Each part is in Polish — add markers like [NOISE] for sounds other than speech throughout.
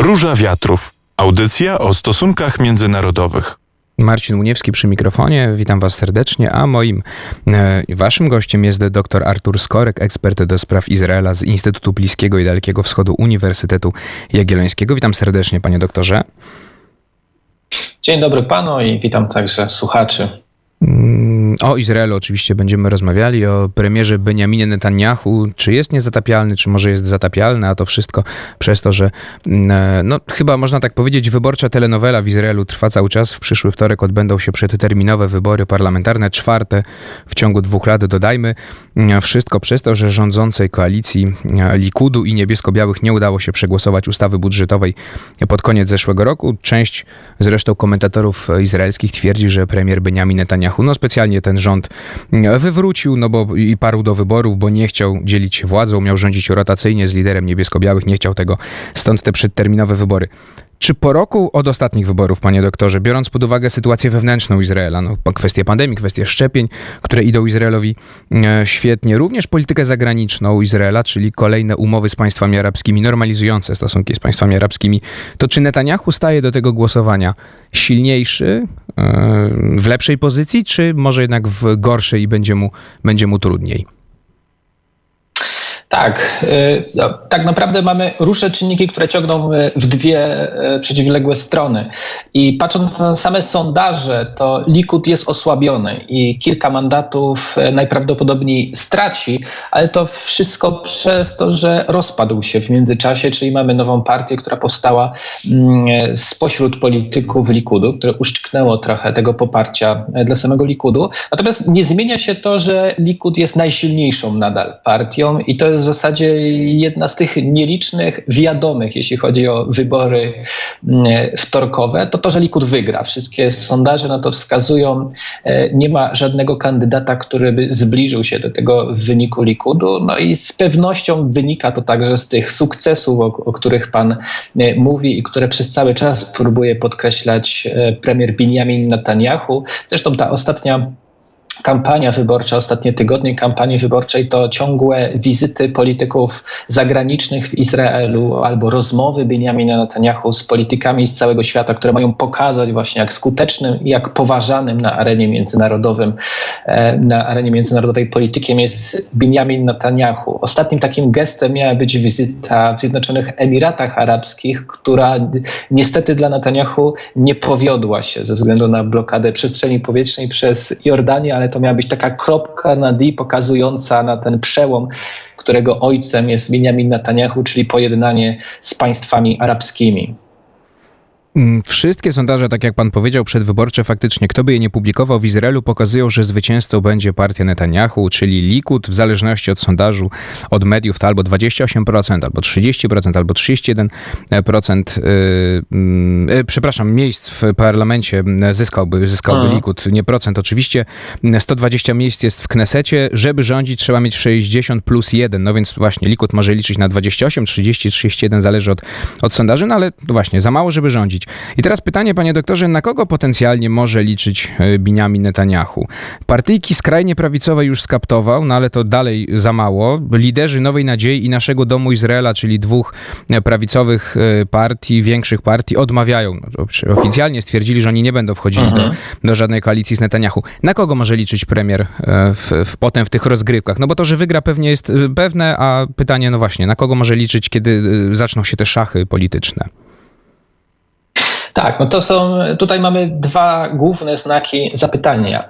Róża Wiatrów. Audycja o stosunkach międzynarodowych. Marcin Muniewski przy mikrofonie, witam Was serdecznie, a moim, e, Waszym gościem jest dr Artur Skorek, ekspert do spraw Izraela z Instytutu Bliskiego i Dalekiego Wschodu Uniwersytetu Jagiellońskiego. Witam serdecznie, panie doktorze. Dzień dobry panu i witam także słuchaczy. Mm, o Izraelu oczywiście będziemy rozmawiali, o premierze Benjaminie Netanyahu, czy jest niezatapialny, czy może jest zatapialny, a to wszystko przez to, że mm, e, no, chyba można tak powiedzieć, wyborcza telenowela w Izraelu trwa cały czas. W przyszły wtorek odbędą się przedterminowe wybory parlamentarne, czwarte w ciągu dwóch lat, dodajmy. Mm, wszystko przez to, że rządzącej koalicji e, Likudu i Niebiesko-Białych nie udało się przegłosować ustawy budżetowej pod koniec zeszłego roku. Część zresztą komentatorów izraelskich twierdzi, że premier Benjamin Netanyahu. No specjalnie ten rząd wywrócił, no bo i parł do wyborów, bo nie chciał dzielić władzą, miał rządzić rotacyjnie z liderem niebiesko-białych, nie chciał tego, stąd te przedterminowe wybory. Czy po roku od ostatnich wyborów, panie doktorze, biorąc pod uwagę sytuację wewnętrzną Izraela, no, kwestie pandemii, kwestie szczepień, które idą Izraelowi e, świetnie, również politykę zagraniczną Izraela, czyli kolejne umowy z państwami arabskimi, normalizujące stosunki z państwami arabskimi, to czy Netanyahu staje do tego głosowania silniejszy, e, w lepszej pozycji, czy może jednak w gorszej i będzie mu, będzie mu trudniej? Tak, y, no, tak naprawdę mamy różne czynniki, które ciągną y, w dwie y, przeciwległe strony. I patrząc na same sondaże, to Likud jest osłabiony i kilka mandatów najprawdopodobniej straci, ale to wszystko przez to, że rozpadł się w międzyczasie, czyli mamy nową partię, która powstała mm, spośród polityków Likudu, które uszczknęło trochę tego poparcia dla samego Likudu. Natomiast nie zmienia się to, że Likud jest najsilniejszą nadal partią i to jest w zasadzie jedna z tych nielicznych wiadomych, jeśli chodzi o wybory mm, wtorkowe, to to, że Likud wygra. Wszystkie sondaże na to wskazują. E, nie ma żadnego kandydata, który by zbliżył się do tego wyniku Likudu. No i z pewnością wynika to także z tych sukcesów, o, o których pan e, mówi i które przez cały czas próbuje podkreślać e, premier Benjamin Netanyahu. Zresztą ta ostatnia kampania wyborcza, ostatnie tygodnie kampanii wyborczej to ciągłe wizyty polityków zagranicznych w Izraelu albo rozmowy Benjamina Netanyahu z politykami z całego świata, które mają pokazać właśnie jak skutecznym i jak poważanym na arenie międzynarodowym, e, na arenie międzynarodowej politykiem jest Benjamin Netanyahu. Ostatnim takim gestem miała być wizyta w Zjednoczonych Emiratach Arabskich, która niestety dla Netanyahu nie powiodła się ze względu na blokadę przestrzeni powietrznej przez Jordanię, ale to miała być taka kropka na D pokazująca na ten przełom, którego ojcem jest Benjamin Netanyahu, czyli pojednanie z państwami arabskimi. Mm, wszystkie sondaże, tak jak pan powiedział, przedwyborcze faktycznie, kto by je nie publikował w Izraelu, pokazują, że zwycięzcą będzie partia Netanyahu, czyli Likud, w zależności od sondażu, od mediów, to albo 28%, albo 30%, albo 31%, yy, yy, przepraszam, miejsc w parlamencie zyskałby, zyskałby hmm. Likud, nie procent. Oczywiście 120 miejsc jest w Knesecie, żeby rządzić trzeba mieć 60 plus 1, no więc właśnie Likud może liczyć na 28, 30, 31, zależy od, od sondaży, no ale właśnie, za mało, żeby rządzić. I teraz pytanie, panie doktorze, na kogo potencjalnie może liczyć e, Biniamin Netanyahu? Partyjki skrajnie prawicowe już skaptował, no ale to dalej za mało. Liderzy Nowej Nadziei i naszego Domu Izraela, czyli dwóch e, prawicowych e, partii, większych partii, odmawiają. No, oficjalnie stwierdzili, że oni nie będą wchodzili do, mhm. do żadnej koalicji z Netanyahu. Na kogo może liczyć premier w, w, potem w tych rozgrywkach? No bo to, że wygra pewnie jest pewne, a pytanie, no właśnie, na kogo może liczyć, kiedy zaczną się te szachy polityczne? Tak, no to są, tutaj mamy dwa główne znaki zapytania.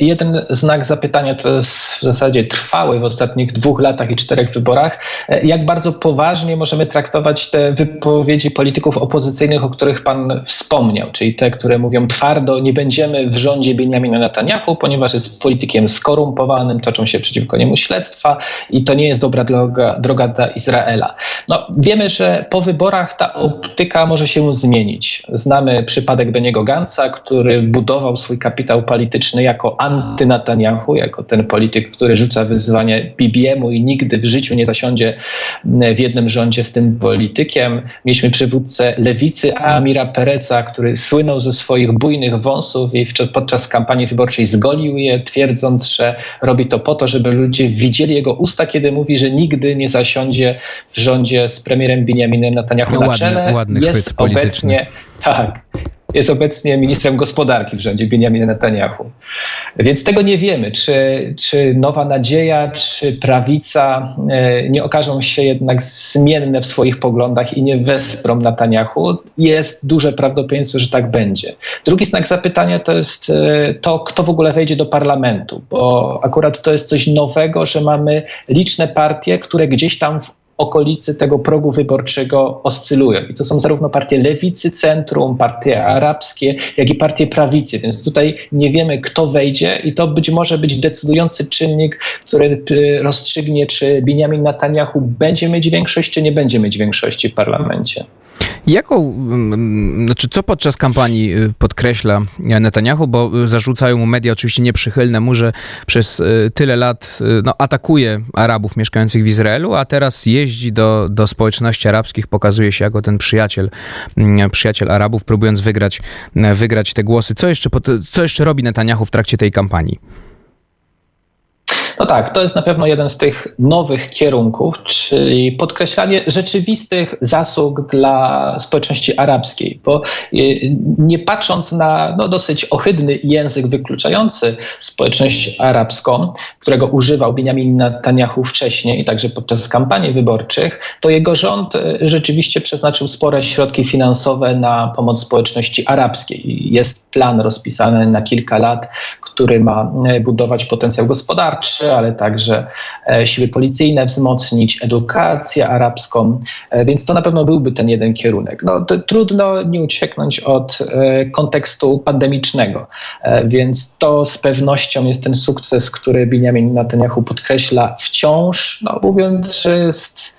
Jeden znak zapytania to jest w zasadzie trwały w ostatnich dwóch latach i czterech wyborach. Jak bardzo poważnie możemy traktować te wypowiedzi polityków opozycyjnych, o których pan wspomniał, czyli te, które mówią twardo, nie będziemy w rządzie Benjamina Netanyahu, ponieważ jest politykiem skorumpowanym, toczą się przeciwko niemu śledztwa i to nie jest dobra droga, droga dla Izraela. No, wiemy, że po wyborach ta optyka może się zmienić Znamy przypadek Beniego Gansa, który budował swój kapitał polityczny jako anty-Netanyahu, jako ten polityk, który rzuca wyzwanie BBM-u i nigdy w życiu nie zasiądzie w jednym rządzie z tym politykiem. Mieliśmy przywódcę lewicy Amira Pereca, który słynął ze swoich bujnych wąsów i podczas kampanii wyborczej zgolił je, twierdząc, że robi to po to, żeby ludzie widzieli jego usta, kiedy mówi, że nigdy nie zasiądzie w rządzie z premierem Benjaminem Netanyahu no, na czele. Ładny, jest obecnie tak jest obecnie ministrem gospodarki w rządzie Benjamin Netanyahu. Więc tego nie wiemy, czy, czy Nowa Nadzieja, czy prawica e, nie okażą się jednak zmienne w swoich poglądach i nie wesprą Netanyahu. Jest duże prawdopodobieństwo, że tak będzie. Drugi znak zapytania to jest e, to, kto w ogóle wejdzie do parlamentu, bo akurat to jest coś nowego, że mamy liczne partie, które gdzieś tam w okolicy tego progu wyborczego oscylują. I to są zarówno partie lewicy, centrum, partie arabskie, jak i partie prawicy. Więc tutaj nie wiemy, kto wejdzie i to być może być decydujący czynnik, który y, rozstrzygnie, czy Benjamin Netanyahu będzie mieć większość, czy nie będzie mieć większości w parlamencie. Jaką, znaczy co podczas kampanii y, podkreśla Netanyahu, bo zarzucają mu media oczywiście nieprzychylne mu, że przez y, tyle lat no, atakuje Arabów mieszkających w Izraelu, a teraz jeździ do, do społeczności arabskich, pokazuje się jako ten przyjaciel, przyjaciel Arabów, próbując wygrać, wygrać te głosy. Co jeszcze, co jeszcze robi Netanyahu w trakcie tej kampanii? No tak, to jest na pewno jeden z tych nowych kierunków, czyli podkreślanie rzeczywistych zasług dla społeczności arabskiej, bo y, nie patrząc na no, dosyć ohydny język wykluczający społeczność arabską, którego używał Benjamin Netanyahu wcześniej, także podczas kampanii wyborczych, to jego rząd y, rzeczywiście przeznaczył spore środki finansowe na pomoc społeczności arabskiej. Jest plan rozpisany na kilka lat, który ma y, budować potencjał gospodarczy, ale także e, siły policyjne wzmocnić, edukację arabską, e, więc to na pewno byłby ten jeden kierunek. No, trudno nie ucieknąć od e, kontekstu pandemicznego, więc to z pewnością jest ten sukces, który Benjamin Netanyahu podkreśla wciąż, no, mówiąc, że jest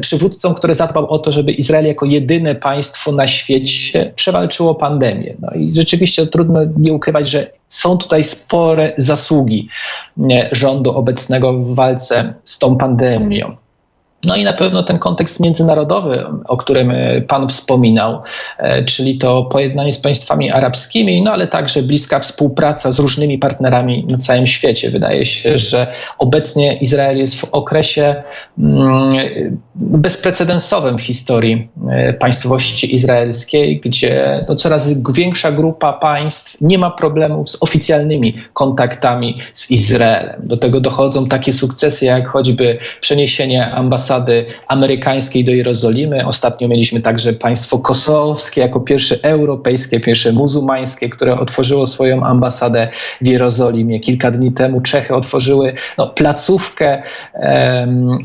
przywódcą, który zadbał o to, żeby Izrael jako jedyne państwo na świecie przewalczyło pandemię. No i rzeczywiście trudno nie ukrywać, że są tutaj spore zasługi rządu obecnego w walce z tą pandemią. No i na pewno ten kontekst międzynarodowy, o którym e, Pan wspominał, e, czyli to pojednanie z państwami arabskimi, no ale także bliska współpraca z różnymi partnerami na całym świecie. Wydaje się, że obecnie Izrael jest w okresie mm, bezprecedensowym w historii e, państwowości izraelskiej, gdzie no coraz większa grupa państw nie ma problemów z oficjalnymi kontaktami z Izraelem. Do tego dochodzą takie sukcesy, jak choćby przeniesienie ambasady ambasady amerykańskiej do Jerozolimy. Ostatnio mieliśmy także państwo kosowskie jako pierwsze europejskie, pierwsze muzułmańskie, które otworzyło swoją ambasadę w Jerozolimie. Kilka dni temu Czechy otworzyły no, placówkę,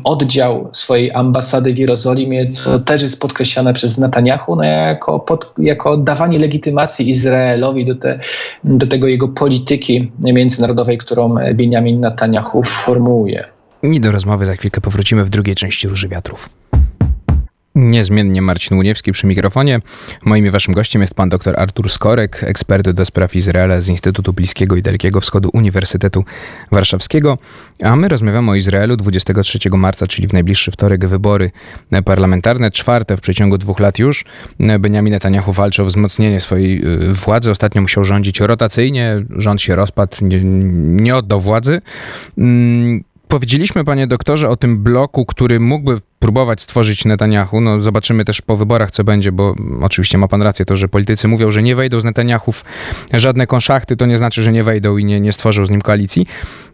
oddział swojej ambasady w Jerozolimie, co też jest podkreślane przez Netanyahu no, jako, pod, jako oddawanie legitymacji Izraelowi do, te, do tego jego polityki międzynarodowej, którą Benjamin Netanyahu formułuje. I do rozmowy za chwilkę powrócimy w drugiej części Róży Wiatrów. Niezmiennie Marcin Łuniewski przy mikrofonie. Moim i waszym gościem jest pan dr Artur Skorek, ekspert do spraw Izraela z Instytutu Bliskiego i Dalekiego Wschodu Uniwersytetu Warszawskiego. A my rozmawiamy o Izraelu 23 marca, czyli w najbliższy wtorek wybory parlamentarne, czwarte w przeciągu dwóch lat już. Benjamin Netanyahu walczy o wzmocnienie swojej y, władzy. Ostatnio musiał rządzić rotacyjnie, rząd się rozpadł, nie, nie oddał władzy. Powiedzieliśmy, panie doktorze, o tym bloku, który mógłby próbować stworzyć Netanyahu. No, zobaczymy też po wyborach, co będzie, bo oczywiście ma pan rację, to, że politycy mówią, że nie wejdą z Netanyahów żadne konszachty, to nie znaczy, że nie wejdą i nie, nie stworzą z nim koalicji.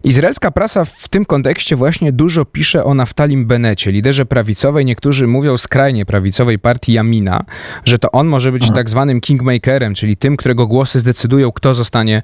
Izraelska prasa w tym kontekście właśnie dużo pisze o Naftalim Benecie, liderze prawicowej, niektórzy mówią skrajnie prawicowej partii Jamina, że to on może być tak zwanym kingmakerem, czyli tym, którego głosy zdecydują, kto zostanie,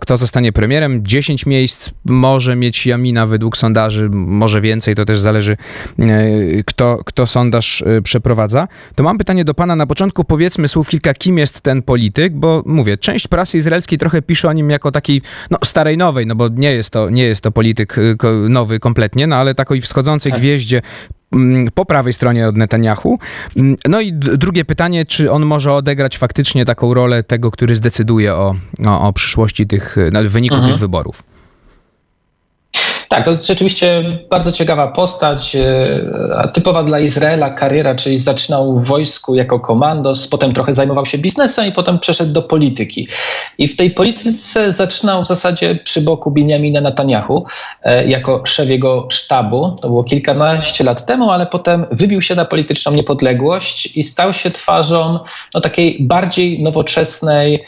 kto zostanie premierem. 10 miejsc może mieć Jamina według sondaży, może więcej, to też zależy e, kto, kto sondaż y, przeprowadza, to mam pytanie do pana. Na początku powiedzmy słów kilka, kim jest ten polityk, bo mówię, część prasy izraelskiej trochę pisze o nim jako takiej no, starej nowej, no bo nie jest to, nie jest to polityk y, nowy kompletnie, no ale takiej wschodzącej tak. gwieździe mm, po prawej stronie od Netanyahu. Mm, no i drugie pytanie, czy on może odegrać faktycznie taką rolę tego, który zdecyduje o, o, o przyszłości tych, no, wyniku mhm. tych wyborów? Tak, to jest rzeczywiście bardzo ciekawa postać, e, typowa dla Izraela kariera, czyli zaczynał w wojsku jako komandos, potem trochę zajmował się biznesem i potem przeszedł do polityki. I w tej polityce zaczynał w zasadzie przy boku Benjamina Netanyahu e, jako szef jego sztabu. To było kilkanaście lat temu, ale potem wybił się na polityczną niepodległość i stał się twarzą no, takiej bardziej nowoczesnej,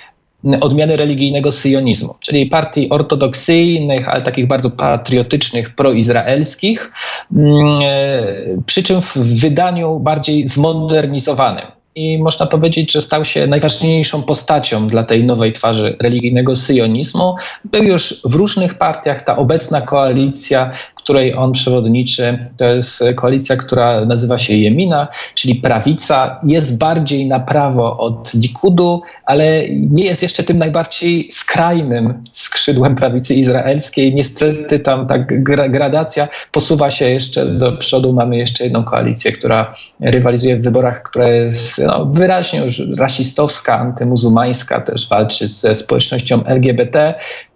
odmiany religijnego syjonizmu, czyli partii ortodoksyjnych, ale takich bardzo patriotycznych, proizraelskich, mm, e, przy czym w wydaniu bardziej zmodernizowanym i można powiedzieć, że stał się najważniejszą postacią dla tej nowej twarzy religijnego syjonizmu. Był już w różnych partiach. Ta obecna koalicja, której on przewodniczy, to jest koalicja, która nazywa się Jemina, czyli prawica. Jest bardziej na prawo od Likudu, ale nie jest jeszcze tym najbardziej skrajnym skrzydłem prawicy izraelskiej. Niestety tam ta gradacja posuwa się jeszcze do przodu. Mamy jeszcze jedną koalicję, która rywalizuje w wyborach, która jest no, wyraźnie już rasistowska, antymuzułmańska, też walczy ze społecznością LGBT.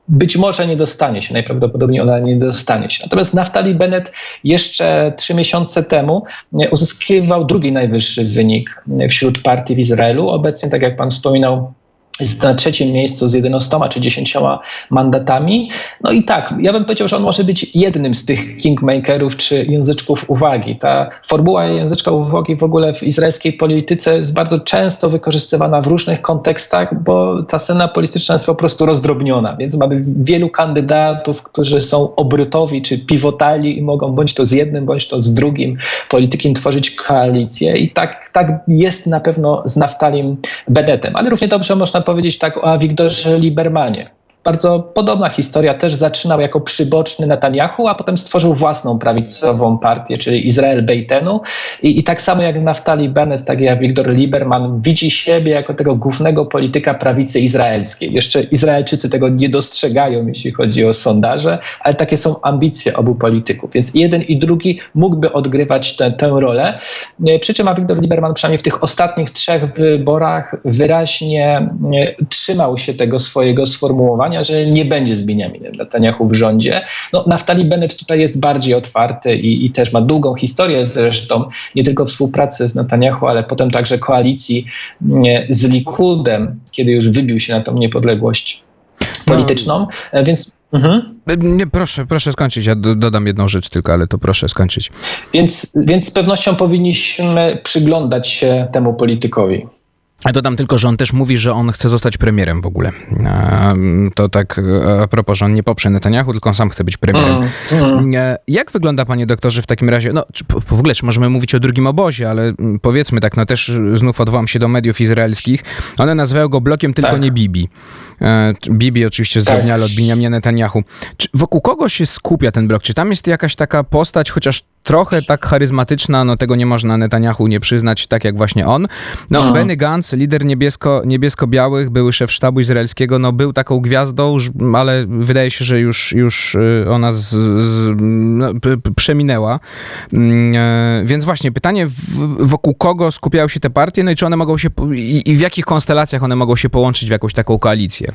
Być może nie dostanie się, najprawdopodobniej ona nie dostanie się. Natomiast Naftali Bennett jeszcze trzy miesiące temu uzyskiwał drugi najwyższy wynik wśród partii w Izraelu. Obecnie, tak jak pan wspominał, jest na trzecim miejscu z 11 czy 10 mandatami. No i tak, ja bym powiedział, że on może być jednym z tych kingmakerów czy języczków uwagi. Ta formuła języczka uwagi w ogóle w izraelskiej polityce jest bardzo często wykorzystywana w różnych kontekstach, bo ta scena polityczna jest po prostu rozdrobniona, więc mamy wielu kandydatów, którzy są obrotowi czy pivotalni i mogą bądź to z jednym, bądź to z drugim politykiem tworzyć koalicję i tak, tak jest na pewno z Naftalim Bedetem, ale równie dobrze można powiedzieć tak o Wiktorze Libermanie. Bardzo podobna historia. Też zaczynał jako przyboczny Netanyahu, a potem stworzył własną prawicową partię, czyli Izrael Bejtenu. I, I, tak samo jak Naftali Bennett, tak jak Wiktor Lieberman widzi siebie jako tego głównego polityka prawicy izraelskiej. Jeszcze Izraelczycy tego nie dostrzegają, jeśli chodzi o sondaże, ale takie są ambicje obu polityków. Więc jeden i drugi mógłby odgrywać tę, rolę. E, przy czym Wiktor Lieberman przynajmniej w tych ostatnich trzech wyborach wyraźnie e, trzymał się tego swojego sformułowania że nie będzie z Benjaminem Netanyahu w rządzie. No, Naftali Bennett tutaj jest bardziej otwarty i, i też ma długą historię zresztą, nie tylko współpracy z Netanyahu, ale potem także koalicji nie, z Likudem, kiedy już wybił się na tą niepodległość polityczną, no. więc Mhm. Nie, proszę, proszę skończyć. Ja dodam jedną rzecz tylko, ale to proszę skończyć. Więc, więc z pewnością powinniśmy przyglądać się temu politykowi. Dodam tylko, że on też mówi, że on chce zostać premierem w ogóle. To tak a propos, że on nie poprze Netanyahu, tylko on sam chce być premierem. Mm, mm. Jak wygląda, panie doktorze, w takim razie, no czy, w ogóle, czy możemy mówić o drugim obozie, ale mm, powiedzmy tak, no też znów odwołam się do mediów izraelskich. One nazywają go blokiem tylko tak. nie Bibi. E, Bibi oczywiście zdrobniale tak. od Benjamina Netanyahu. Czy wokół kogo się skupia ten blok? Czy tam jest jakaś taka postać, chociaż trochę tak charyzmatyczna, no tego nie można Netanyahu nie przyznać, tak jak właśnie on. No, no. Benny Gantz, lider niebiesko, niebiesko-białych, były szef sztabu izraelskiego, no był taką gwiazdą, ale wydaje się, że już, już y, ona z, z, no, przeminęła. Mm, e, więc właśnie pytanie, wokół kogo skupiały się te partie, no i czy one mogą się, i, i w jakich konstelacjach one mogą się połączyć w jakąś taką koalicję?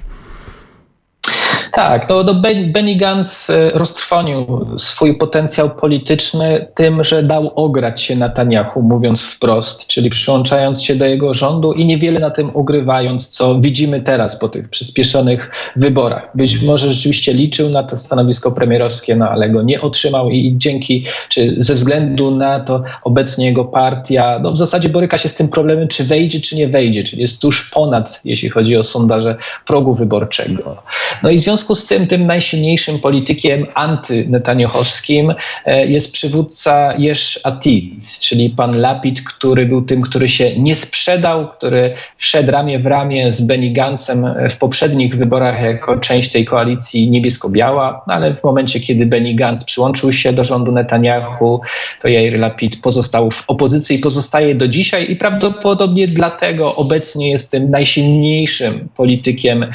Tak, no, no Benny Gantz e, roztrwonił swój potencjał polityczny tym, że dał ograć się Netanyahu, mówiąc wprost, czyli przyłączając się do jego rządu i niewiele na tym ugrywając, co widzimy teraz po tych przyspieszonych wyborach. Być może rzeczywiście liczył na to stanowisko premierowskie, no ale go nie otrzymał i dzięki, czy ze względu na to obecnie jego partia, no w zasadzie boryka się z tym problemem, czy wejdzie, czy nie wejdzie, czyli jest tuż ponad, jeśli chodzi o sondaże progu wyborczego. No i w związku związku z tym tym najsilniejszym politykiem antynetaniahowskim e, jest przywódca Jesh Atid, czyli pan Lapid, który był tym, który się nie sprzedał, który wszedł ramię w ramię z Benny Gantzem w poprzednich wyborach jako część tej koalicji niebiesko-biała, ale w momencie, kiedy Benny Gantz przyłączył się do rządu Netanyahu, to Jair Lapid pozostał w opozycji i pozostaje do dzisiaj i prawdopodobnie dlatego obecnie jest tym najsilniejszym politykiem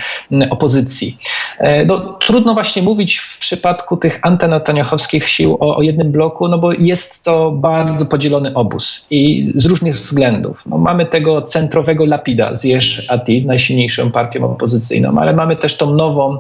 opozycji. E, No, trudno właśnie mówić w przypadku tych antynetaniachowskich sił o, o, jednym bloku, no bo jest to bardzo podzielony obóz i z różnych względów. No, mamy tego centrowego Lapida z Jesh Ati, najsilniejszą partią opozycyjną, ale mamy też tą nową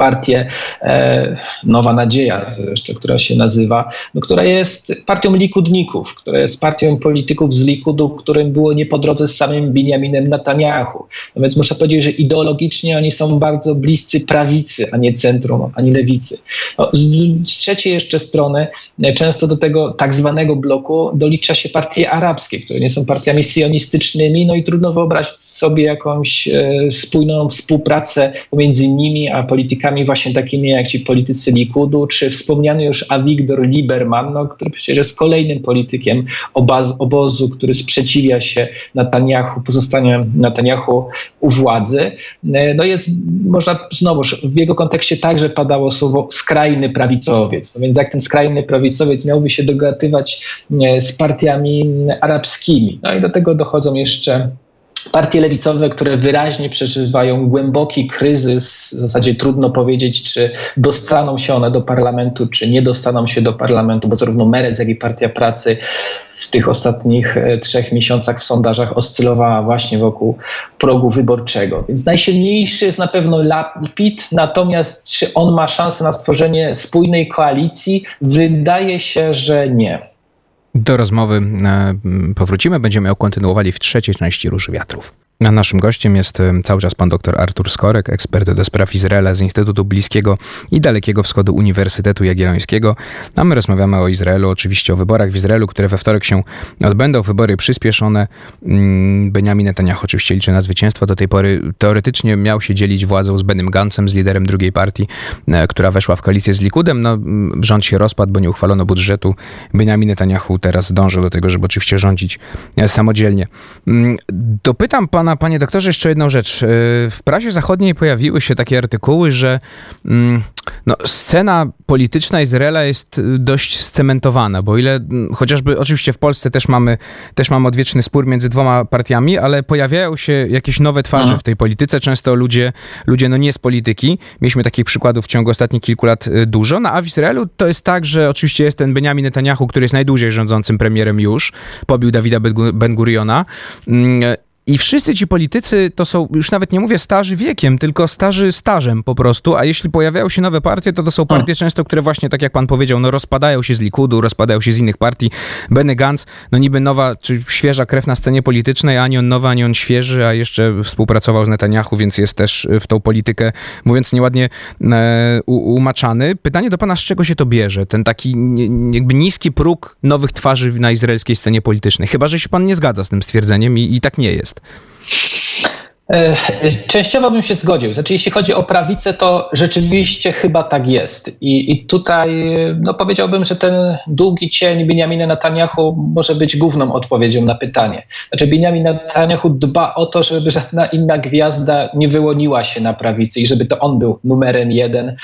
partię e, Nowa Nadzieja, zresztą, która się nazywa, no, która jest partią likudników, która jest partią polityków z Likudu, którym było nie po drodze z samym Benjaminem Netanyahu. No więc muszę powiedzieć, że ideologicznie oni są bardzo bliscy prawicy, a nie centrum, ani lewicy. No, z, z trzeciej jeszcze strony e, często do tego tak zwanego bloku dolicza się partie arabskie, które nie są partiami sionistycznymi, no i trudno wyobrazić sobie jakąś e, spójną współpracę pomiędzy nimi a politykami politykami właśnie takimi jak ci politycy Likudu, czy wspomniany już Avigdor Lieberman, no, który przecież jest kolejnym politykiem obozu, który sprzeciwia się Netanyahu, pozostaniu Netanyahu u władzy. No jest, można znowuż, w jego kontekście także padało słowo skrajny prawicowiec. No więc jak ten skrajny prawicowiec miałby się dogadywać e, z partiami arabskimi. No i do tego dochodzą jeszcze Partie lewicowe, które wyraźnie przeżywają głęboki kryzys, w zasadzie trudno powiedzieć, czy dostaną się one do parlamentu, czy nie dostaną się do parlamentu, bo zarówno Merec, jak i Partia Pracy w tych ostatnich e, trzech miesiącach w sondażach oscylowała właśnie wokół progu wyborczego. Więc najsilniejszy jest na pewno Lapid, natomiast czy on ma szansę na stworzenie spójnej koalicji? Wydaje się, że nie. Do rozmowy e, powrócimy, będziemy ją kontynuowali w trzeciej części Róży Wiatrów. A naszym gościem jest cały czas pan dr Artur Skorek, ekspert do spraw Izraela z Instytutu Bliskiego i Dalekiego Wschodu Uniwersytetu Jagiellońskiego. A my rozmawiamy o Izraelu, oczywiście o wyborach w Izraelu, które we wtorek się odbędą. Wybory przyspieszone. Mm, Benjamin Netanyahu oczywiście liczy na zwycięstwo. Do tej pory teoretycznie miał się dzielić władzą z Benym Gancem, z liderem drugiej partii, e, która weszła w koalicję z Likudem. No, rząd się rozpadł, bo nie uchwalono budżetu. Benjamin Netanyahu teraz dąży do tego, żeby oczywiście rządzić e, samodzielnie. Mm, dopytam pana pana, panie doktorze, jeszcze jedną rzecz. E, w prasie zachodniej pojawiły się takie artykuły, że mm, no, scena polityczna Izraela jest y, dość scementowana, bo ile mm, chociażby oczywiście w Polsce też mamy, też mamy odwieczny spór między dwoma partiami, ale pojawiają się jakieś nowe twarze Aha. w tej polityce. Często ludzie, ludzie no nie z polityki. Mieliśmy takich przykładów w ciągu ostatnich kilku lat y, dużo. No, a w Izraelu to jest tak, że oczywiście jest ten Benjamin Netanyahu, który jest najdłużej rządzącym premierem już. Pobił Dawida Ben-Guriona. I wszyscy ci politycy to są, już nawet nie mówię starzy wiekiem, tylko starzy stażem po prostu, a jeśli pojawiają się nowe partie, to to są partie często, które właśnie, tak jak pan powiedział, no rozpadają się z Likudu, rozpadają się z innych partii. Benny Gantz, no niby nowa, czy świeża krew na scenie politycznej, ani on nowy, ani on świeży, a jeszcze współpracował z Netanyahu, więc jest też w tą politykę, mówiąc nieładnie, e, umaczany. Pytanie do pana, z czego się to bierze? Ten taki jakby niski próg nowych twarzy na izraelskiej scenie politycznej. Chyba, że się pan nie zgadza z tym stwierdzeniem i, i tak nie jest. E, częściowo bym się zgodził. Znaczy, jeśli chodzi o prawicę, to rzeczywiście chyba tak jest. I, i tutaj no, powiedziałbym, że ten długi cień Benjamina Netanyahu może być główną odpowiedzią na pytanie. Znaczy, Benjamin Netanyahu dba o to, żeby żadna inna gwiazda nie wyłoniła się na prawicy i żeby to on był numerem jeden.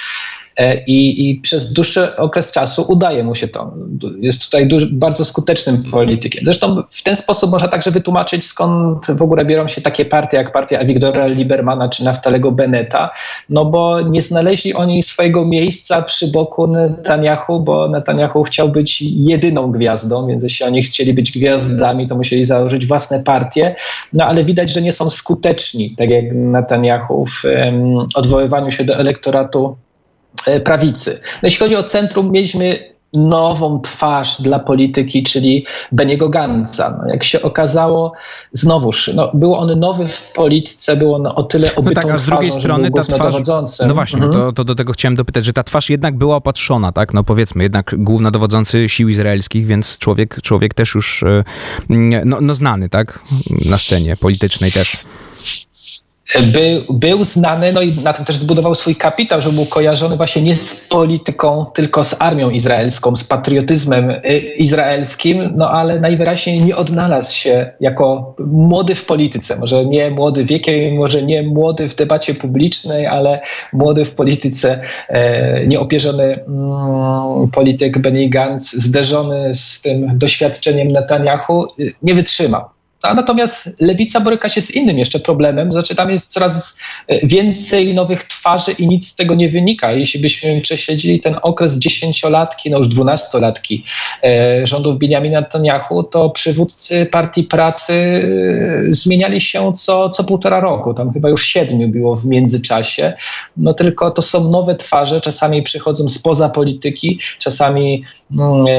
E, I, I, przez dłuższy okres czasu udaje mu się to. Jest tutaj duży, bardzo skutecznym politykiem. Zresztą w ten sposób można także wytłumaczyć, skąd w ogóle biorą się takie partie jak partia Wiktora Libermana czy Naftalego Beneta, no bo nie znaleźli oni swojego miejsca przy boku Netanyahu, bo Netanyahu chciał być jedyną gwiazdą, więc jeśli oni chcieli być gwiazdami, to musieli założyć własne partie, no ale widać, że nie są skuteczni, tak jak Netanyahu w um, odwoływaniu się do elektoratu prawicy. No, jeśli chodzi o centrum, mieliśmy nową twarz dla polityki, czyli Beniego Gantza. No, jak się okazało, znowuż, no, był on nowy w polityce, był on o tyle obytą No tak, a z drugiej twarzą, strony ta twarz, no właśnie, mhm. to, to do tego chciałem dopytać, że ta twarz jednak była opatrzona, tak, no powiedzmy, jednak głównodowodzący sił izraelskich, więc człowiek, człowiek też już, e, no, no znany, tak, na scenie politycznej też był, był znany, no i na tym też zbudował swój kapitał, że był kojarzony właśnie nie z polityką, tylko z armią izraelską, z patriotyzmem y, izraelskim, no ale najwyraźniej nie odnalazł się jako młody w polityce. Może nie młody wiekiem, może nie młody w debacie publicznej, ale młody w polityce, e, nieopierzony mm, polityk Benny Gantz, zderzony z tym doświadczeniem Netanyahu, y, nie wytrzymał A natomiast lewica boryka się z innym jeszcze problemem, znaczy tam jest coraz e, więcej nowych twarzy i nic z tego nie wynika. Jeśli byśmy prześledzili ten okres dziesięciolatki, no już dwunastolatki e, rządów Benjamina Netanyahu, to przywódcy Partii Pracy e, zmieniali się co, co półtora roku. Tam chyba już siedmiu było w międzyczasie. No tylko to są nowe twarze, czasami przychodzą spoza polityki, czasami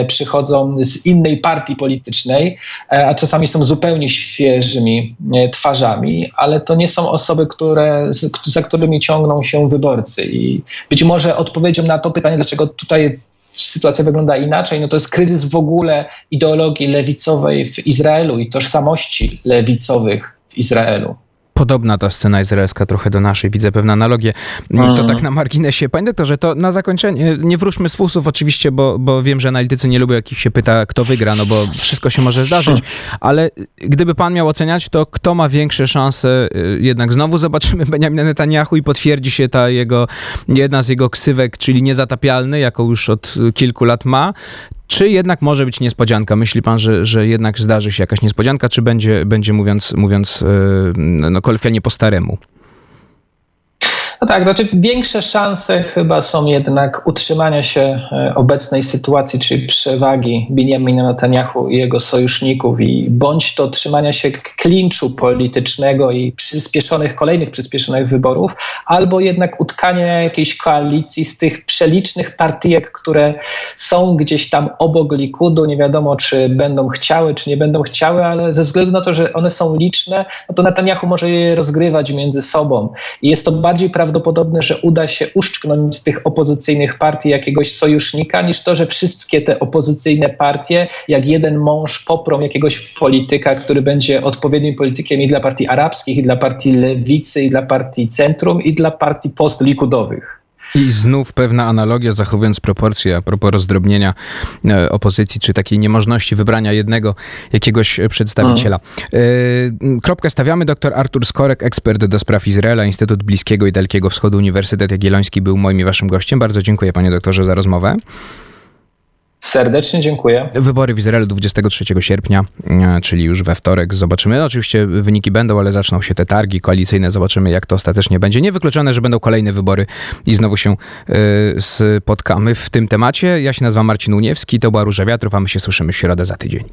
przychodzą z innej partii politycznej, a czasami są zupełnie świeżymi e, twarzami, ale to nie są osoby, które, za którymi ciągną się wyborcy. I być może odpowiedzią na to pytanie, dlaczego tutaj sytuacja wygląda inaczej, no to jest kryzys w ogóle ideologii lewicowej w Izraelu i tożsamości lewicowych w Izraelu podobna ta scena izraelska trochę do naszej, widzę pewne analogie. Mm. To tak na marginesie. Panie doktorze, to na zakończenie, nie wróżmy z fusów oczywiście, bo, bo wiem, że analitycy nie lubią, jakich się pyta, kto wygra, no bo wszystko się może zdarzyć, ale gdyby pan miał oceniać, to kto ma większe szanse, y, jednak znowu zobaczymy [LAUGHS] Benjamina Netanyahu i potwierdzi się ta jego, jedna z jego ksywek, czyli niezatapialny, jaką już od kilku lat ma, czy jednak może być niespodzianka? Myśli pan, że, że jednak zdarzy się jakaś niespodzianka, czy będzie, będzie mówiąc, mówiąc e, no, kolokwialnie po staremu? Tak, znaczy większe szanse chyba są jednak utrzymania się e, obecnej sytuacji, czyli przewagi Benjamina Netanyahu i jego sojuszników i bądź to trzymania się klinczu politycznego i przyspieszonych, kolejnych przyspieszonych wyborów, albo jednak utkania jakiejś koalicji z tych przelicznych partyjek, które są gdzieś tam obok Likudu. Nie wiadomo, czy będą chciały, czy nie będą chciały, ale ze względu na to, że one są liczne, no to Netanyahu może je rozgrywać między sobą. I jest to bardziej prawdopodobne, prawdopodobne, że uda się uszczknąć z tych opozycyjnych partii jakiegoś sojusznika, niż to, że wszystkie te opozycyjne partie, jak jeden mąż, poprą jakiegoś polityka, który będzie odpowiednim politykiem i dla partii arabskich, i dla partii lewicy, i dla partii centrum, i dla partii postlikudowych. I znów pewna analogia, zachowując proporcje a propos rozdrobnienia e, opozycji, czy takiej niemożności wybrania jednego jakiegoś przedstawiciela. Hmm. Kropkę stawiamy. Dr Artur Skorek, ekspert do spraw Izraela, Instytut Bliskiego i Dalekiego Wschodu, Uniwersytet Jagielloński był moim i waszym gościem. Bardzo dziękuję panie doktorze za rozmowę. Serdecznie dziękuję. Wybory w Izraelu 23 sierpnia, e, czyli już we wtorek. Zobaczymy. No, oczywiście wyniki będą, ale zaczną się te targi koalicyjne. Zobaczymy, jak to ostatecznie będzie. Niewykluczone, że będą kolejne wybory i znowu się y, spotkamy w tym temacie. Ja się nazywam Marcin Uniewski, to była Róża Wiatrów, a my się słyszymy w środę za tydzień.